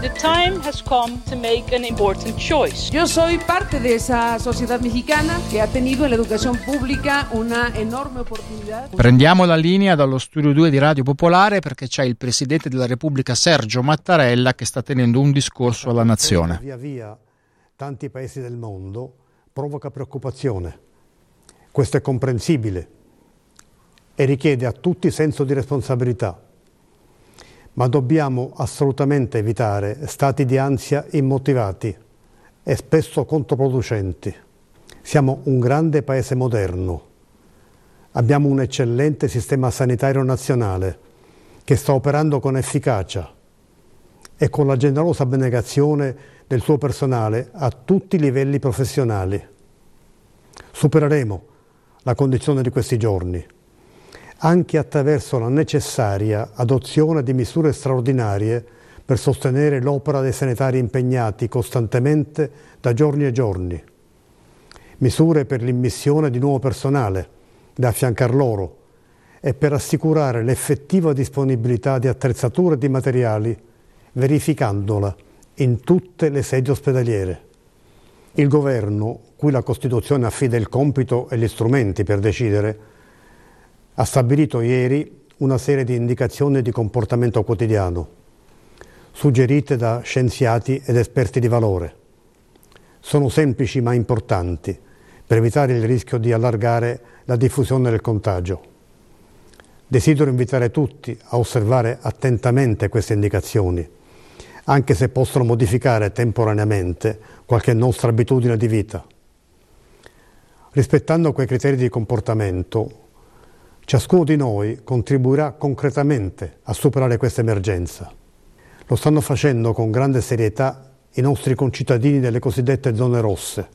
The time has come to make an important choice. Yo soy parte de esa sociedad mexicana que ha tenido en la educación pública una enorme oportunidad. Prendiamo la linea dallo studio 2 di Radio Popolare perché c'è il Presidente della Repubblica Sergio Mattarella che sta tenendo un discorso alla nazione. Via via tanti paesi del mondo provoca preoccupazione. Questo è comprensibile e richiede a tutti senso di responsabilità ma dobbiamo assolutamente evitare stati di ansia immotivati e spesso controproducenti. Siamo un grande paese moderno. Abbiamo un eccellente sistema sanitario nazionale che sta operando con efficacia e con la generosa abnegazione del suo personale a tutti i livelli professionali. Supereremo la condizione di questi giorni anche attraverso la necessaria adozione di misure straordinarie per sostenere l'opera dei sanitari impegnati costantemente da giorni e giorni. Misure per l'immissione di nuovo personale da affiancare loro e per assicurare l'effettiva disponibilità di attrezzature e di materiali, verificandola in tutte le sedi ospedaliere. Il governo, cui la Costituzione affida il compito e gli strumenti per decidere, ha stabilito ieri una serie di indicazioni di comportamento quotidiano, suggerite da scienziati ed esperti di valore. Sono semplici ma importanti per evitare il rischio di allargare la diffusione del contagio. Desidero invitare tutti a osservare attentamente queste indicazioni, anche se possono modificare temporaneamente qualche nostra abitudine di vita. Rispettando quei criteri di comportamento, Ciascuno di noi contribuirà concretamente a superare questa emergenza. Lo stanno facendo con grande serietà i nostri concittadini delle cosiddette zone rosse.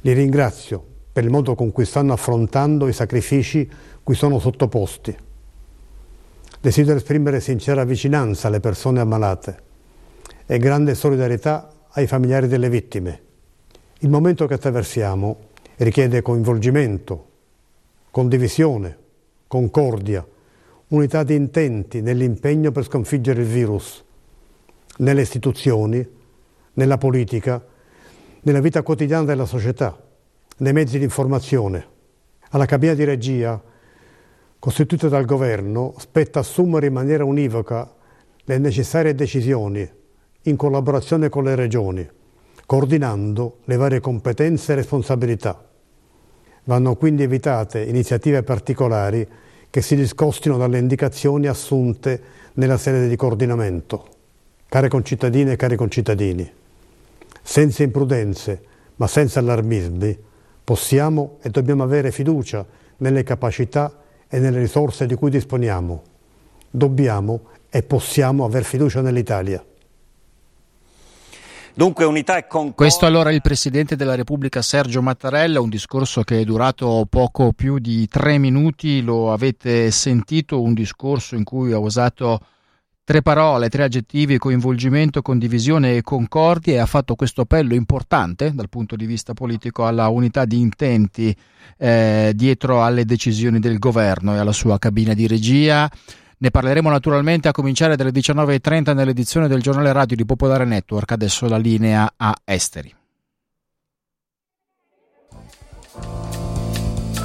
Li ringrazio per il modo con cui stanno affrontando i sacrifici cui sono sottoposti. Desidero esprimere sincera vicinanza alle persone ammalate e grande solidarietà ai familiari delle vittime. Il momento che attraversiamo richiede coinvolgimento, condivisione, concordia, unità di intenti nell'impegno per sconfiggere il virus, nelle istituzioni, nella politica, nella vita quotidiana della società, nei mezzi di informazione. Alla cabina di regia, costituita dal governo, spetta assumere in maniera univoca le necessarie decisioni in collaborazione con le regioni, coordinando le varie competenze e responsabilità. Vanno quindi evitate iniziative particolari che si discostino dalle indicazioni assunte nella sede di coordinamento. Care concittadine e cari concittadini, senza imprudenze ma senza allarmismi, possiamo e dobbiamo avere fiducia nelle capacità e nelle risorse di cui disponiamo. Dobbiamo e possiamo aver fiducia nell'Italia. Dunque unità e concordia. Questo allora il Presidente della Repubblica Sergio Mattarella, un discorso che è durato poco più di tre minuti, lo avete sentito, un discorso in cui ha usato tre parole, tre aggettivi, coinvolgimento, condivisione e concordia e ha fatto questo appello importante dal punto di vista politico alla unità di intenti eh, dietro alle decisioni del governo e alla sua cabina di regia. Ne parleremo naturalmente a cominciare dalle 19.30 nell'edizione del giornale radio di Popolare Network. Adesso la linea a Esteri.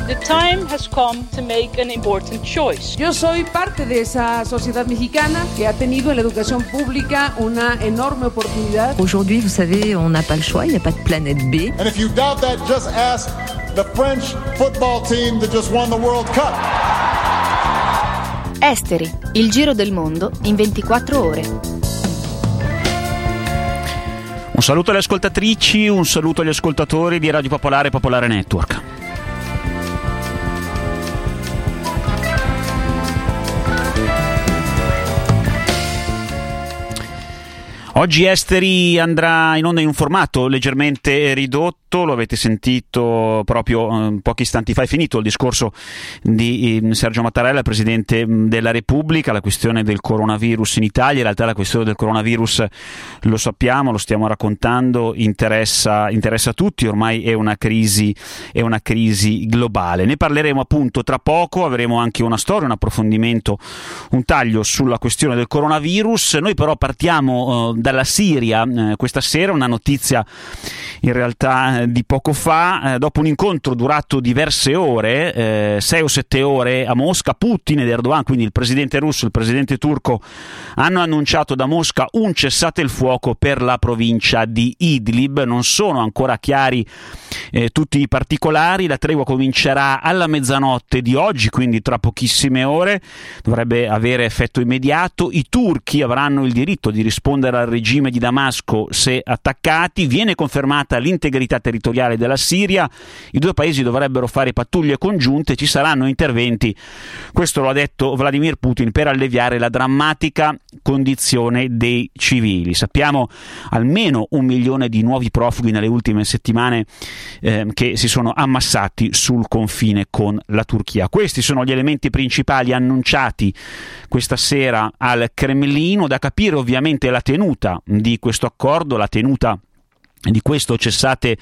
The time has come to make an important choice. Yo soy parte de esa sociedad mexicana que ha tenido en la educación pública una enorme oportunidad. Aujourd'hui, vous savez, on n'a pas le choix, il n'y a pas de planète B. And if you doubt that, just ask the French football team that just won the World Cup. Esteri, il giro del mondo in 24 ore. Un saluto alle ascoltatrici, un saluto agli ascoltatori di Radio Popolare e Popolare Network. Oggi Esteri andrà in onda in un formato leggermente ridotto, lo avete sentito proprio eh, pochi istanti fa, è finito il discorso di eh, Sergio Mattarella, Presidente mm, della Repubblica, la questione del coronavirus in Italia, in realtà la questione del coronavirus lo sappiamo, lo stiamo raccontando, interessa, interessa a tutti, ormai è una, crisi, è una crisi globale. Ne parleremo appunto tra poco, avremo anche una storia, un approfondimento, un taglio sulla questione del coronavirus, noi però partiamo eh, dalla Siria. Eh, questa sera, una notizia in realtà eh, di poco fa, eh, dopo un incontro durato diverse ore, eh, sei o sette ore a Mosca, Putin ed Erdogan, quindi il presidente russo e il presidente turco, hanno annunciato da Mosca un cessate il fuoco per la provincia di Idlib, non sono ancora chiari eh, tutti i particolari, la tregua comincerà alla mezzanotte di oggi, quindi tra pochissime ore, dovrebbe avere effetto immediato, i turchi avranno il diritto di rispondere al regime di Damasco se attaccati, viene confermata l'integrità territoriale della Siria, i due paesi dovrebbero fare pattuglie congiunte, ci saranno interventi, questo lo ha detto Vladimir Putin, per alleviare la drammatica condizione dei civili. Sappiamo almeno un milione di nuovi profughi nelle ultime settimane eh, che si sono ammassati sul confine con la Turchia. Questi sono gli elementi principali annunciati questa sera al Cremlino, da capire ovviamente la tenuta di questo accordo, la tenuta di questo cessate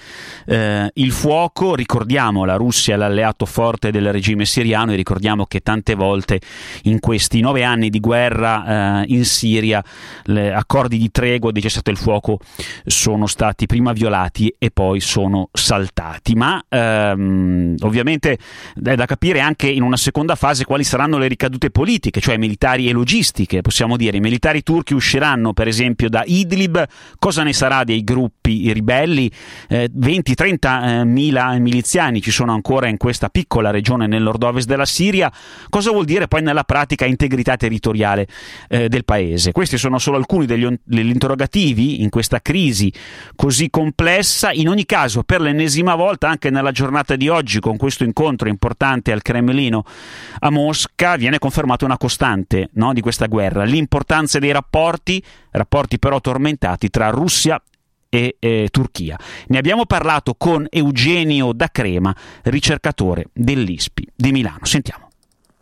eh, il fuoco, ricordiamo la Russia è l'alleato forte del regime siriano e ricordiamo che tante volte in questi nove anni di guerra eh, in Siria accordi di tregua di cessate il fuoco sono stati prima violati e poi sono saltati, ma ehm, ovviamente è da capire anche in una seconda fase quali saranno le ricadute politiche, cioè militari e logistiche, possiamo dire, i militari turchi usciranno per esempio da Idlib, cosa ne sarà dei gruppi ribelli, eh, 20-30 eh, mila miliziani ci sono ancora in questa piccola regione nel nord-ovest della Siria, cosa vuol dire poi nella pratica integrità territoriale eh, del paese? Questi sono solo alcuni degli, degli interrogativi in questa crisi così complessa, in ogni caso per l'ennesima volta anche nella giornata di oggi con questo incontro importante al Cremlino a Mosca viene confermata una costante no, di questa guerra, l'importanza dei rapporti, rapporti però tormentati tra Russia e eh, Turchia. Ne abbiamo parlato con Eugenio Da Crema, ricercatore dell'ISPI di Milano. Sentiamo.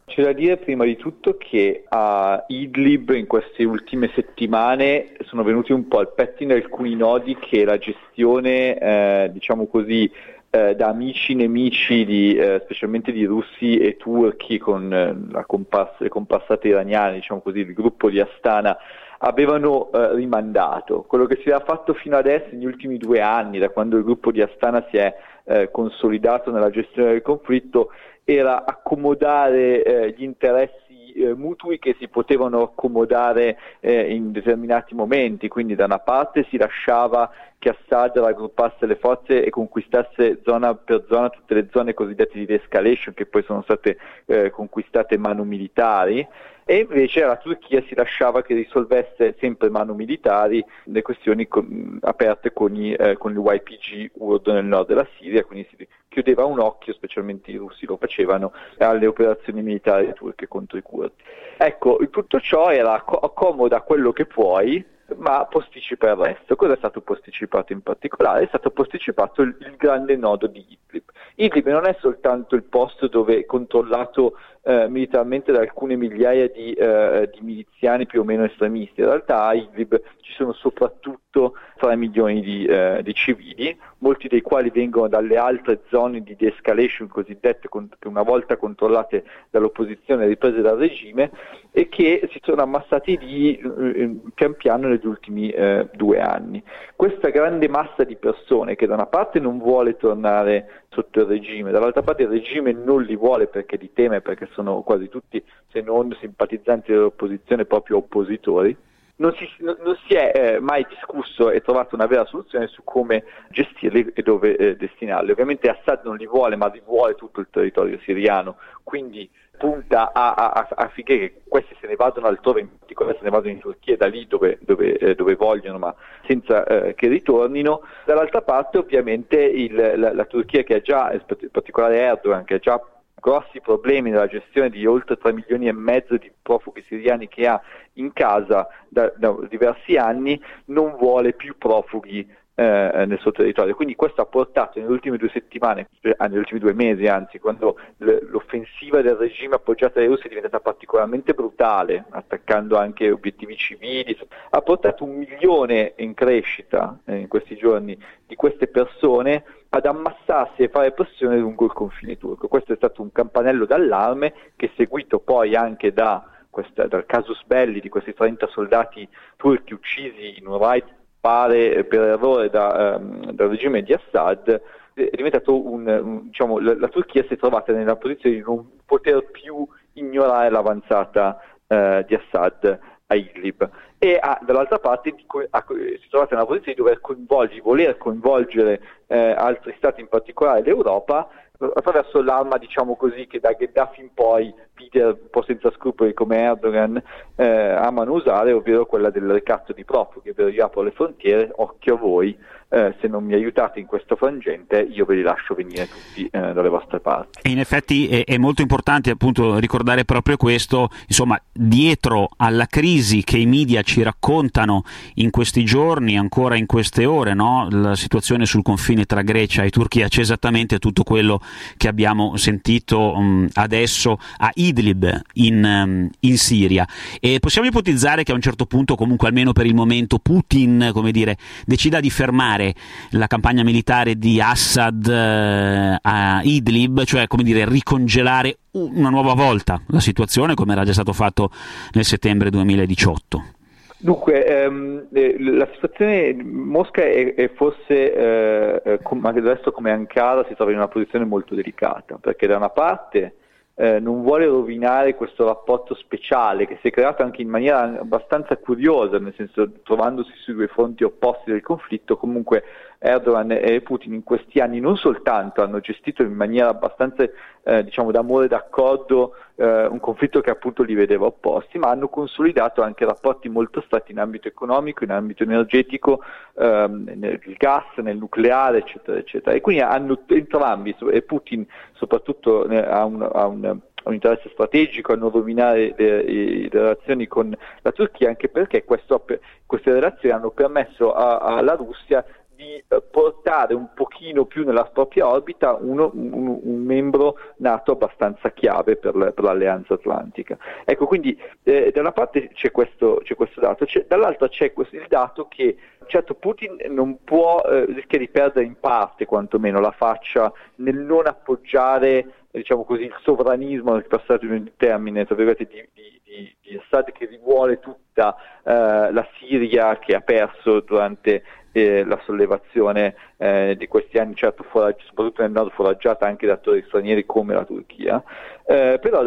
C'è da dire prima di tutto che a Idlib in queste ultime settimane sono venuti un po' al pettine alcuni nodi che la gestione, eh, diciamo così, eh, da amici nemici di, eh, specialmente di russi e turchi con eh, compass- le compassate iraniane, diciamo così, il gruppo di Astana avevano eh, rimandato. Quello che si era fatto fino adesso, negli ultimi due anni, da quando il gruppo di Astana si è eh, consolidato nella gestione del conflitto, era accomodare eh, gli interessi eh, mutui che si potevano accomodare eh, in determinati momenti, quindi da una parte si lasciava che Assad raggruppasse le forze e conquistasse zona per zona tutte le zone cosiddette di de-escalation che poi sono state eh, conquistate mano militari e invece la Turchia si lasciava che risolvesse sempre mano militari le questioni con, aperte con, i, eh, con YPG URD nel nord della Siria, quindi si chiudeva un occhio, specialmente i russi lo facevano, alle operazioni militari turche contro i kurdi. Ecco, tutto ciò era accomoda quello che puoi, ma posticipa il resto. Cosa è stato posticipato in particolare? È stato posticipato il, il grande nodo di Idlib. Idlib non è soltanto il posto dove è controllato eh, militarmente da alcune migliaia di, eh, di, miliziani più o meno estremisti, in realtà a Idlib ci sono soprattutto 3 milioni di, eh, di civili, molti dei quali vengono dalle altre zone di de-escalation cosiddette che una volta controllate dall'opposizione e riprese dal regime e che si sono ammassati lì eh, pian piano negli ultimi eh, due anni. Questa grande massa di persone che da una parte non vuole tornare sotto il regime, dall'altra parte il regime non li vuole perché li teme, perché sono quasi tutti, se non simpatizzanti dell'opposizione, proprio oppositori, non si, non si è eh, mai discusso e trovato una vera soluzione su come gestirli e dove eh, destinarli. Ovviamente Assad non li vuole, ma li vuole tutto il territorio siriano, quindi punta a, a, affinché questi se ne vadano altrove, in particolare se ne vadano in Turchia, da lì dove, dove, eh, dove vogliono, ma senza eh, che ritornino. Dall'altra parte ovviamente il, la, la, Turchia che ha già, in particolare Erdogan, che ha già grossi problemi nella gestione di oltre 3 milioni e mezzo di profughi siriani che ha in casa da, da diversi anni, non vuole più profughi eh, nel suo territorio. Quindi questo ha portato nelle ultime due settimane, eh, negli ultimi due mesi anzi, quando l'offensiva del regime appoggiata dai russi è diventata particolarmente brutale, attaccando anche obiettivi civili, ha portato un milione in crescita eh, in questi giorni di queste persone ad ammassarsi e fare pressione lungo il confine turco. Questo è stato un campanello d'allarme che seguito poi anche da questa, dal casus belli di questi 30 soldati turchi uccisi in un raid pare per errore da, um, dal regime di Assad, è diventato un, un diciamo, la, la, Turchia si è trovata nella posizione di non poter più ignorare l'avanzata uh, di Assad a Idlib. E ha, dall'altra parte di, si è trovata nella posizione di dover coinvolgere, voler coinvolgere eh, altri stati, in particolare l'Europa, attraverso l'arma, diciamo così, che da Gheddafi in poi leader un po' senza scrupoli come Erdogan eh, amano usare, ovvero quella del ricatto di profughi, ovvero io apro le frontiere, occhio a voi, eh, se non mi aiutate in questo frangente io ve li lascio venire tutti eh, dalle vostre parti. E in effetti è, è, molto importante appunto ricordare proprio questo, insomma dietro alla crisi che i media ci raccontano in questi giorni, ancora in queste ore, no? la situazione sul confine tra Grecia e Turchia c'è esattamente tutto quello che abbiamo sentito um, adesso a Idlib in, um, in Siria e possiamo ipotizzare che a un certo punto comunque almeno per il momento Putin come dire, decida di fermare la campagna militare di Assad eh, a Idlib, cioè come dire ricongelare una nuova volta la situazione come era già stato fatto nel settembre 2018. Dunque, ehm, eh, la situazione Mosca è, è forse, eh, eh com- anche resto come Ankara, si trova in una posizione molto delicata, perché da una parte eh, non vuole rovinare questo rapporto speciale che si è creato anche in maniera abbastanza curiosa, nel senso trovandosi sui due fronti opposti del conflitto, comunque Erdogan e Putin in questi anni non soltanto hanno gestito in maniera abbastanza eh, diciamo d'amore e d'accordo eh, un conflitto che appunto li vedeva opposti, ma hanno consolidato anche rapporti molto stretti in ambito economico, in ambito energetico, ehm, nel gas, nel nucleare, eccetera, eccetera. E quindi hanno entrambi, e Putin soprattutto eh, ha un, ha un un interesse strategico a non rovinare le, le, relazioni con la Turchia, anche perché questo, queste relazioni hanno permesso a, alla Russia di portare un pochino più nella propria orbita uno, un, un, membro nato abbastanza chiave per, per l'alleanza atlantica. Ecco, quindi eh, da una parte c'è questo, c'è questo dato, c'è, dall'altra c'è questo, il dato che certo Putin non può, eh, rischia di perdere in parte quantomeno la faccia nel non appoggiare diciamo così, il sovranismo, per passare il termine, tra di, di, di, di Assad che rivuole tutta eh, la Siria che ha perso durante eh, la sollevazione eh, di questi anni, certo foraggi- soprattutto nel nord foraggiata anche da attori stranieri come la Turchia, eh, però,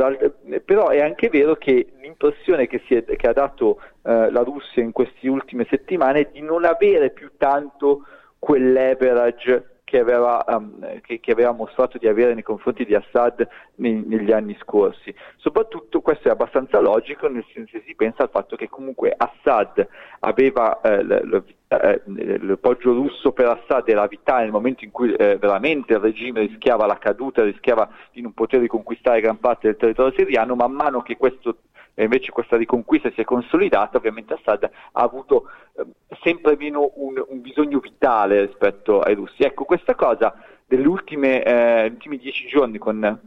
però, è anche vero che l'impressione che, è, che ha dato eh, la Russia in queste ultime settimane è di non avere più tanto quel leverage che aveva, um, che, che aveva, mostrato di avere nei confronti di Assad nei, negli anni scorsi. Soprattutto questo è abbastanza logico nel senso che si pensa al fatto che comunque Assad aveva eh, eh, il poggio russo per Assad era vitale nel momento in cui eh, veramente il regime rischiava la caduta, rischiava di non poter riconquistare gran parte del territorio siriano, man mano che questo e invece questa riconquista si è consolidata, ovviamente Assad ha avuto eh, sempre meno un, un, bisogno vitale rispetto ai russi. Ecco, questa cosa degli eh, ultimi dieci giorni con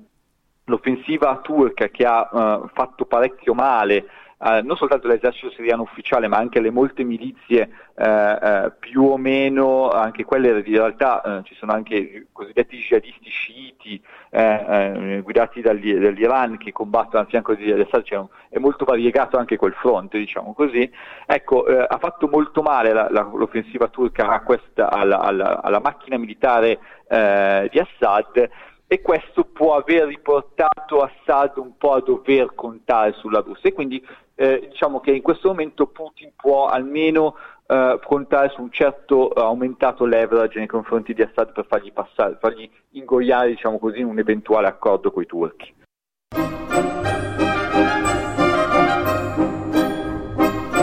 l'offensiva turca che ha eh, fatto parecchio male eh, non soltanto l'esercito siriano ufficiale ma anche le molte milizie eh, eh, più o meno, anche quelle in realtà eh, ci sono anche i cosiddetti jihadisti sciiti guidati dagli, dall'Iran che combattono al fianco di Assad, cioè è molto variegato anche quel fronte, diciamo così. Ecco, ha fatto molto male la, la, l'offensiva turca questa, alla, alla, alla, macchina militare di Assad e questo può aver riportato Assad un po' a dover contare sulla Russia e quindi eh, diciamo che in questo momento Putin può almeno eh, contare su un certo eh, aumentato leverage nei confronti di Assad per fargli passare, fargli ingoiare diciamo così, un eventuale accordo con i turchi.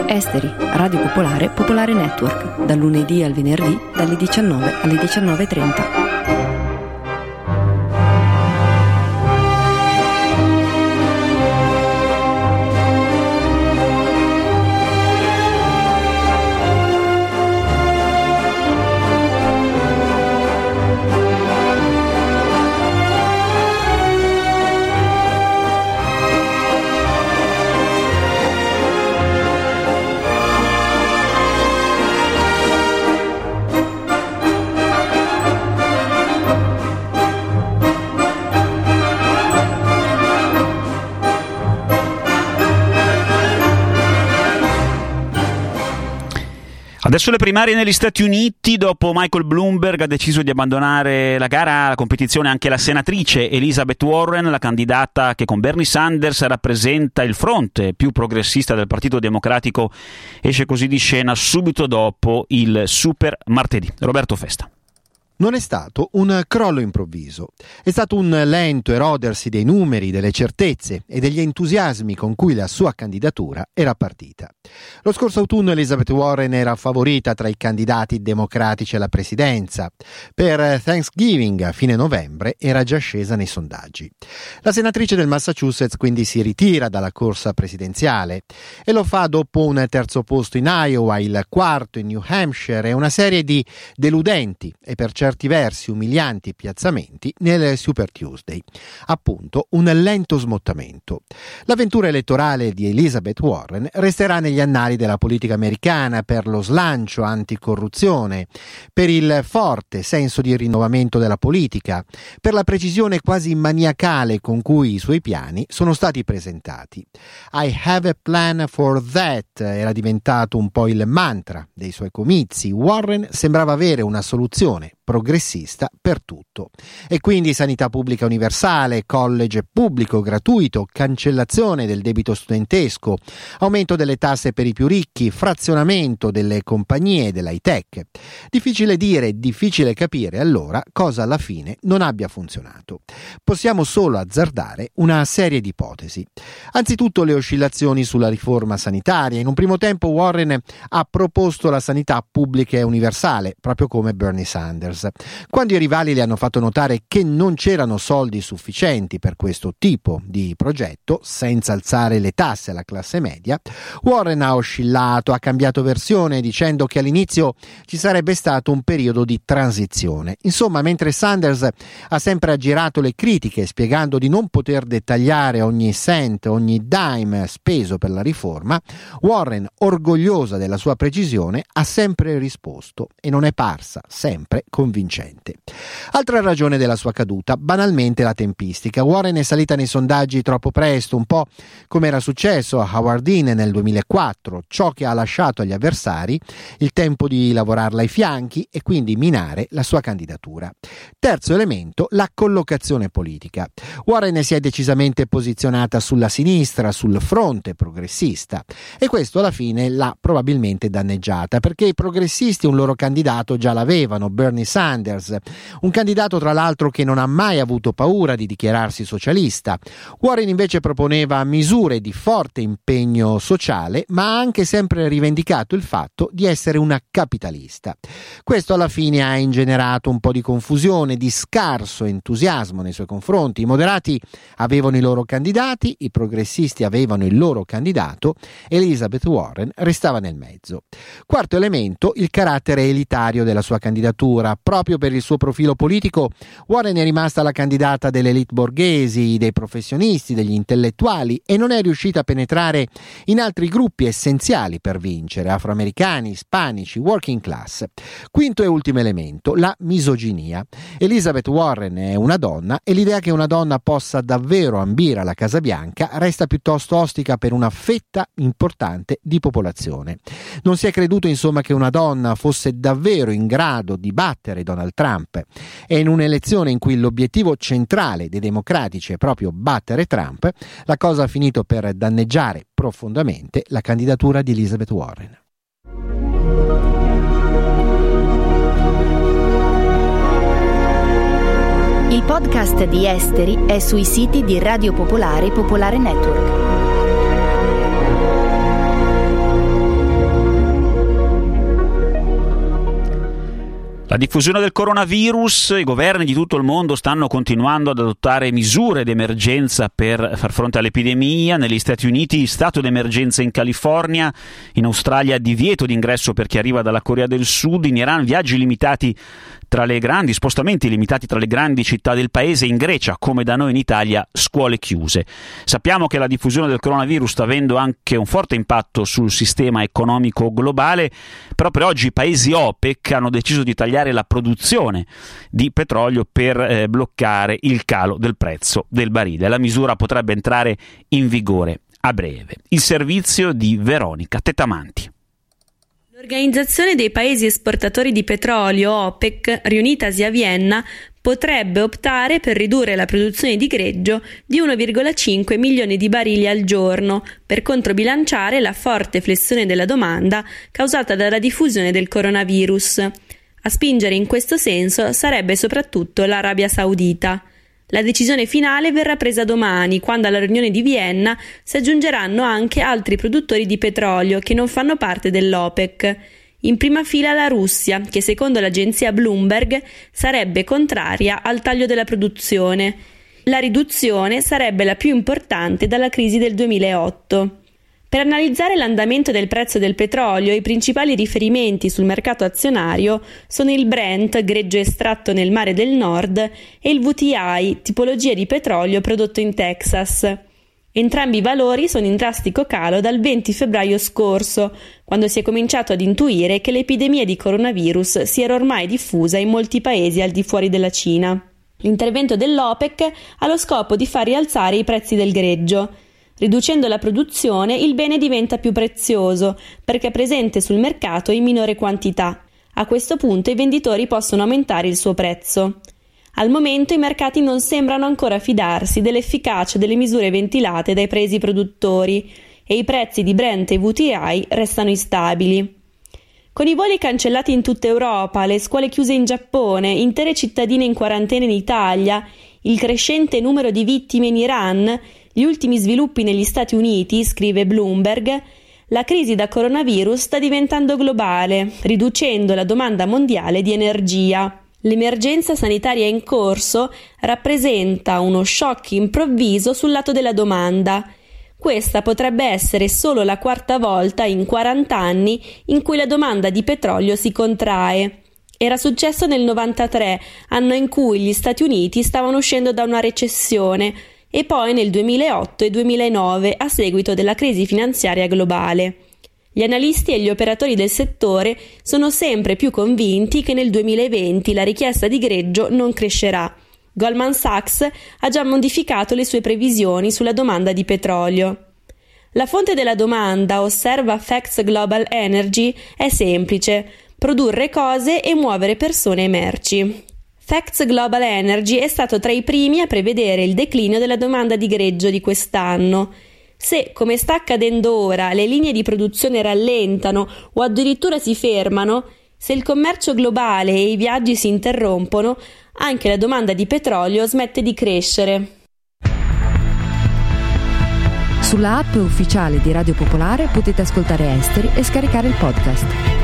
Esteri, Radio Popolare, Popolare Network, dal lunedì al venerdì dalle 19 alle 19.30. Adesso le primarie negli Stati Uniti, dopo Michael Bloomberg ha deciso di abbandonare la gara, la competizione anche la senatrice Elizabeth Warren, la candidata che con Bernie Sanders rappresenta il fronte più progressista del Partito Democratico, esce così di scena subito dopo il super martedì. Roberto Festa non è stato un crollo improvviso, è stato un lento erodersi dei numeri, delle certezze e degli entusiasmi con cui la sua candidatura era partita. Lo scorso autunno Elizabeth Warren era favorita tra i candidati democratici alla presidenza. Per Thanksgiving a fine novembre era già scesa nei sondaggi. La senatrice del Massachusetts quindi si ritira dalla corsa presidenziale e lo fa dopo un terzo posto in Iowa, il quarto in New Hampshire e una serie di deludenti e per certo certi versi umilianti piazzamenti nel Super Tuesday. Appunto, un lento smottamento. L'avventura elettorale di Elizabeth Warren resterà negli annali della politica americana per lo slancio anticorruzione, per il forte senso di rinnovamento della politica, per la precisione quasi maniacale con cui i suoi piani sono stati presentati. I have a plan for that era diventato un po' il mantra dei suoi comizi. Warren sembrava avere una soluzione progressista per tutto. E quindi sanità pubblica universale, college pubblico gratuito, cancellazione del debito studentesco, aumento delle tasse per i più ricchi, frazionamento delle compagnie dell'high tech. Difficile dire, difficile capire allora cosa alla fine non abbia funzionato. Possiamo solo azzardare una serie di ipotesi. Anzitutto le oscillazioni sulla riforma sanitaria. In un primo tempo Warren ha proposto la sanità pubblica e universale, proprio come Bernie Sanders. Mars. Quando i rivali le hanno fatto notare che non c'erano soldi sufficienti per questo tipo di progetto, senza alzare le tasse alla classe media, Warren ha oscillato, ha cambiato versione dicendo che all'inizio ci sarebbe stato un periodo di transizione. Insomma, mentre Sanders ha sempre aggirato le critiche spiegando di non poter dettagliare ogni cent, ogni dime speso per la riforma, Warren, orgogliosa della sua precisione, ha sempre risposto e non è parsa sempre con convincente. Altra ragione della sua caduta, banalmente la tempistica. Warren è salita nei sondaggi troppo presto, un po' come era successo a Howard Dean nel 2004, ciò che ha lasciato agli avversari il tempo di lavorarla ai fianchi e quindi minare la sua candidatura. Terzo elemento, la collocazione politica. Warren si è decisamente posizionata sulla sinistra, sul fronte progressista e questo alla fine l'ha probabilmente danneggiata perché i progressisti un loro candidato già l'avevano, Bernie Sanders Sanders, un candidato tra l'altro che non ha mai avuto paura di dichiararsi socialista. Warren invece proponeva misure di forte impegno sociale, ma ha anche sempre rivendicato il fatto di essere una capitalista. Questo alla fine ha ingenerato un po' di confusione, di scarso entusiasmo nei suoi confronti. I moderati avevano i loro candidati, i progressisti avevano il loro candidato, Elizabeth Warren restava nel mezzo. Quarto elemento, il carattere elitario della sua candidatura proprio per il suo profilo politico, Warren è rimasta la candidata delle elite borghesi, dei professionisti, degli intellettuali e non è riuscita a penetrare in altri gruppi essenziali per vincere, afroamericani, ispanici, working class. Quinto e ultimo elemento, la misoginia. Elizabeth Warren è una donna e l'idea che una donna possa davvero ambire alla Casa Bianca resta piuttosto ostica per una fetta importante di popolazione. Non si è creduto insomma che una donna fosse davvero in grado di battere battere Donald Trump e in un'elezione in cui l'obiettivo centrale dei democratici è proprio battere Trump, la cosa ha finito per danneggiare profondamente la candidatura di Elizabeth Warren. Il podcast di Esteri è sui siti di Radio Popolare e Popolare Network. La diffusione del coronavirus, i governi di tutto il mondo stanno continuando ad adottare misure d'emergenza per far fronte all'epidemia. Negli Stati Uniti stato d'emergenza in California, in Australia divieto di ingresso per chi arriva dalla Corea del Sud, in Iran viaggi limitati tra le grandi, spostamenti limitati tra le grandi città del paese, in Grecia, come da noi in Italia, scuole chiuse. Sappiamo che la diffusione del coronavirus sta avendo anche un forte impatto sul sistema economico globale, per oggi i paesi OPEC hanno deciso di tagliare la produzione di petrolio per eh, bloccare il calo del prezzo del barile. La misura potrebbe entrare in vigore a breve. Il servizio di Veronica Tetamanti. L'Organizzazione dei Paesi esportatori di petrolio, OPEC, riunitasi a Vienna, potrebbe optare per ridurre la produzione di greggio di 1,5 milioni di barili al giorno per controbilanciare la forte flessione della domanda causata dalla diffusione del coronavirus. A spingere in questo senso sarebbe soprattutto l'Arabia Saudita. La decisione finale verrà presa domani, quando alla riunione di Vienna si aggiungeranno anche altri produttori di petrolio che non fanno parte dell'OPEC. In prima fila la Russia, che secondo l'agenzia Bloomberg sarebbe contraria al taglio della produzione. La riduzione sarebbe la più importante dalla crisi del 2008. Per analizzare l'andamento del prezzo del petrolio, i principali riferimenti sul mercato azionario sono il Brent, greggio estratto nel mare del nord, e il VTI, tipologia di petrolio prodotto in Texas. Entrambi i valori sono in drastico calo dal 20 febbraio scorso, quando si è cominciato ad intuire che l'epidemia di coronavirus si era ormai diffusa in molti paesi al di fuori della Cina. L'intervento dell'OPEC ha lo scopo di far rialzare i prezzi del greggio. Riducendo la produzione il bene diventa più prezioso perché è presente sul mercato in minore quantità. A questo punto i venditori possono aumentare il suo prezzo. Al momento i mercati non sembrano ancora fidarsi dell'efficacia delle misure ventilate dai paesi produttori e i prezzi di Brent e VTI restano instabili. Con i voli cancellati in tutta Europa, le scuole chiuse in Giappone, intere cittadine in quarantena in Italia, il crescente numero di vittime in Iran, gli ultimi sviluppi negli Stati Uniti, scrive Bloomberg, la crisi da coronavirus sta diventando globale, riducendo la domanda mondiale di energia. L'emergenza sanitaria in corso rappresenta uno shock improvviso sul lato della domanda. Questa potrebbe essere solo la quarta volta in 40 anni in cui la domanda di petrolio si contrae. Era successo nel 93, anno in cui gli Stati Uniti stavano uscendo da una recessione, e poi nel 2008 e 2009 a seguito della crisi finanziaria globale. Gli analisti e gli operatori del settore sono sempre più convinti che nel 2020 la richiesta di greggio non crescerà. Goldman Sachs ha già modificato le sue previsioni sulla domanda di petrolio. La fonte della domanda, osserva Facts Global Energy, è semplice: produrre cose e muovere persone e merci. Facts Global Energy è stato tra i primi a prevedere il declino della domanda di greggio di quest'anno. Se, come sta accadendo ora, le linee di produzione rallentano o addirittura si fermano, se il commercio globale e i viaggi si interrompono, anche la domanda di petrolio smette di crescere. Sulla app ufficiale di Radio Popolare potete ascoltare Esteri e scaricare il podcast.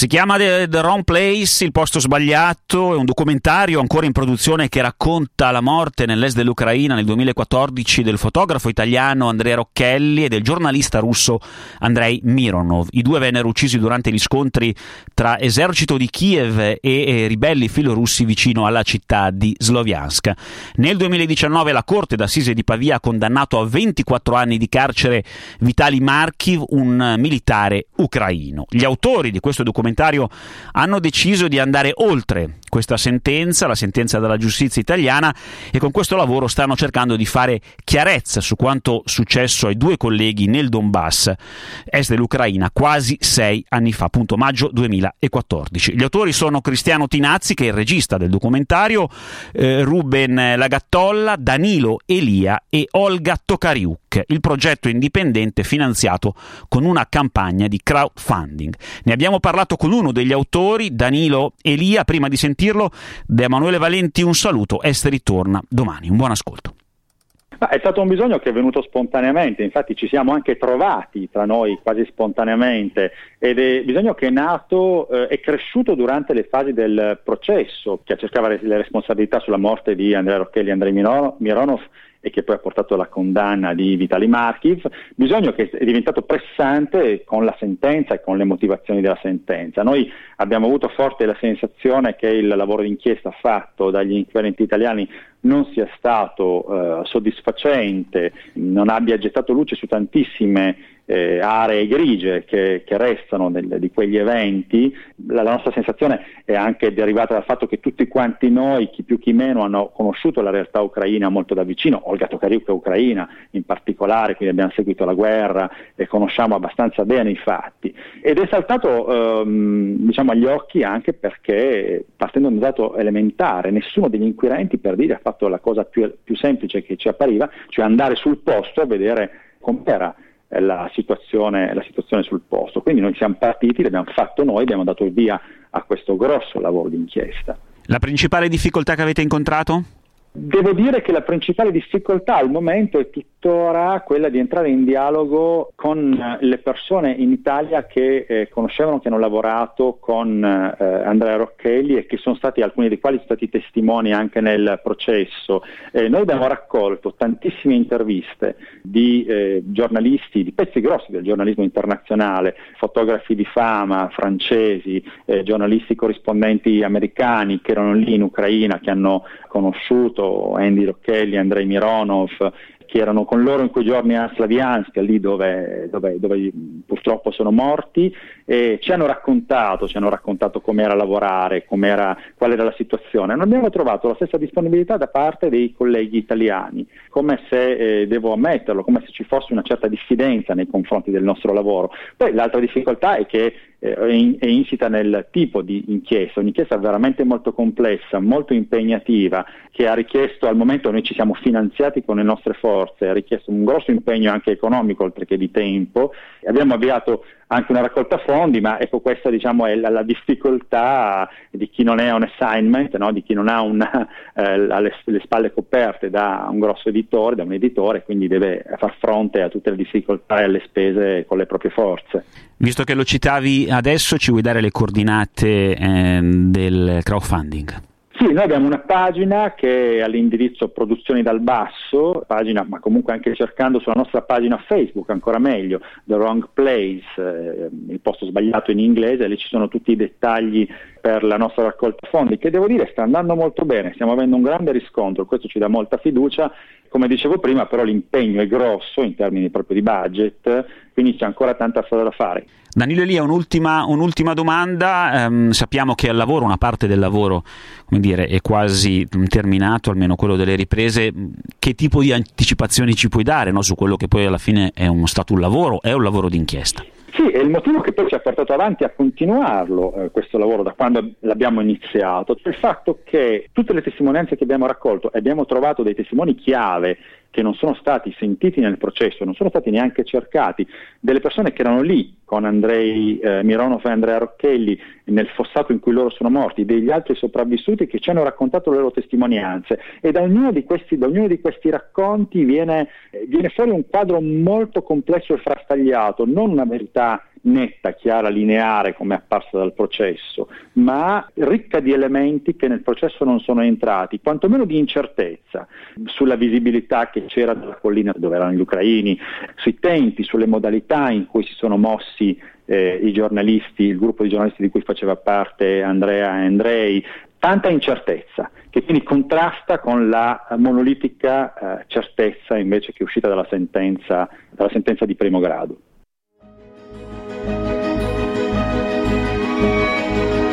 Si chiama The, The, Wrong Place, il posto sbagliato, è un documentario ancora in produzione che racconta la morte nell'est dell'Ucraina nel 2014 del fotografo italiano Andrea Rocchelli e del giornalista russo Andrei Mironov. I due vennero uccisi durante gli scontri tra esercito di Kiev e, e ribelli filorussi vicino alla città di Sloviansk. Nel 2019 la Corte d'Assise di Pavia ha condannato a 24 anni di carcere Vitali Markiv, un militare ucraino. Gli autori di questo documentario documentario hanno deciso di andare oltre questa sentenza, la sentenza della giustizia italiana, e con questo lavoro stanno cercando di fare chiarezza su quanto successo ai due colleghi nel Donbass, est dell'Ucraina, quasi sei anni fa, appunto maggio 2014. Gli autori sono Cristiano Tinazzi, che è il regista del documentario, eh, Ruben Lagattolla, Danilo Elia e Olga Tokariuk. Il progetto indipendente finanziato con una campagna di crowdfunding. Ne abbiamo parlato con uno degli autori, Danilo Elia, prima di sentirlo. Da Emanuele Valenti un saluto, Esteri torna domani. Un buon ascolto. è stato un bisogno che è venuto spontaneamente, infatti ci siamo anche trovati tra noi quasi spontaneamente ed è bisogno che è nato eh, cresciuto durante le fasi del processo che cercava le responsabilità sulla morte di Andrea Rocchelli e Andrei Mironov e che poi ha portato alla condanna di Vitali Markiv, bisogno che è diventato pressante con la sentenza e con le motivazioni della sentenza. Noi abbiamo avuto forte la sensazione che il lavoro d'inchiesta fatto dagli inquirenti italiani non sia stato eh, soddisfacente, non abbia gettato luce su tantissime eh, aree grigie che, che restano nel, di quegli eventi, la, la, nostra sensazione è anche derivata dal fatto che tutti quanti noi, chi più chi meno, hanno conosciuto la realtà ucraina molto da vicino, Olga Tokarczuk è ucraina in particolare, quindi abbiamo seguito la guerra e conosciamo abbastanza bene i fatti. Ed è saltato ehm, diciamo, agli occhi anche perché, partendo da un dato elementare, nessuno degli inquirenti per dire ha fatto la cosa più, più semplice che ci appariva, cioè andare sul posto a vedere com'era la situazione, la situazione sul posto. Quindi noi siamo partiti, l'abbiamo fatto noi, abbiamo dato il via a questo grosso lavoro di inchiesta. La principale difficoltà che avete incontrato? Devo dire che la principale difficoltà al momento è tuttora quella di entrare in dialogo con eh, le persone in Italia che eh, conoscevano, che hanno lavorato con eh, Andrea Rocchelli e che sono stati, alcuni dei quali sono stati testimoni anche nel processo. Eh, noi abbiamo raccolto tantissime interviste di eh, giornalisti, di pezzi grossi del giornalismo internazionale, fotografi di fama francesi, eh, giornalisti corrispondenti americani che erano lì in Ucraina, che hanno conosciuto Andy Rocchelli, Andrei Mironov, che erano con loro in quei giorni a Slaviansk, lì dove, dove, dove purtroppo sono morti, e ci hanno raccontato, ci hanno raccontato com'era lavorare, com'era, qual era la situazione. Non abbiamo trovato la stessa disponibilità da parte dei colleghi italiani, come se, eh, devo ammetterlo, come se ci fosse una certa diffidenza nei confronti del nostro lavoro. Poi l'altra difficoltà è che eh, è insita nel tipo di inchiesta, un'inchiesta veramente molto complessa, molto impegnativa, che ha richiesto, al momento noi ci siamo finanziati con le nostre forze, ha richiesto un grosso impegno anche economico oltre che di tempo. Abbiamo avviato anche una raccolta fondi, ma ecco questa diciamo, è la, la, difficoltà di chi non è un assignment, no? di chi non ha una, eh, le, le, spalle coperte da un grosso editore, da un editore, quindi deve far fronte a tutte le difficoltà e alle spese con le proprie forze. Visto che lo citavi adesso, ci vuoi dare le coordinate eh, del crowdfunding? Sì, noi abbiamo una pagina che è all'indirizzo Produzioni dal Basso, pagina, ma comunque anche cercando sulla nostra pagina Facebook, ancora meglio, The Wrong Place, eh, il posto sbagliato in inglese, lì ci sono tutti i dettagli per la nostra raccolta fondi, che devo dire sta andando molto bene, stiamo avendo un grande riscontro, questo ci dà molta fiducia, come dicevo prima però l'impegno è grosso in termini proprio di budget, quindi c'è ancora tanta strada da fare. Danilo Elia, un'ultima, un'ultima domanda, um, sappiamo che al lavoro, una parte del lavoro dire, è quasi terminato, almeno quello delle riprese, che tipo di anticipazioni ci puoi dare no? su quello che poi alla fine è un, stato un lavoro, è un lavoro d'inchiesta? Sì, è il motivo che poi ci ha portato avanti a continuarlo eh, questo lavoro da quando l'abbiamo iniziato, cioè il fatto che tutte le testimonianze che abbiamo raccolto e abbiamo trovato dei testimoni chiave che non sono stati sentiti nel processo, non sono stati neanche cercati, delle persone che erano lì con Andrei eh, Mironov e Andrea Rocchelli nel fossato in cui loro sono morti, degli altri sopravvissuti che ci hanno raccontato le loro testimonianze. E da ognuno di questi, ognuno di questi racconti viene, viene fuori un quadro molto complesso e frastagliato, non una verità netta, chiara, lineare come è apparsa dal processo, ma ricca di elementi che nel processo non sono entrati, quantomeno di incertezza sulla visibilità che c'era dalla collina dove erano gli ucraini, sui tempi, sulle modalità in cui si sono mossi eh, i giornalisti, il gruppo di giornalisti di cui faceva parte Andrea e Andrei, tanta incertezza che quindi contrasta con la monolitica eh, certezza invece che è uscita dalla sentenza, dalla sentenza di primo grado.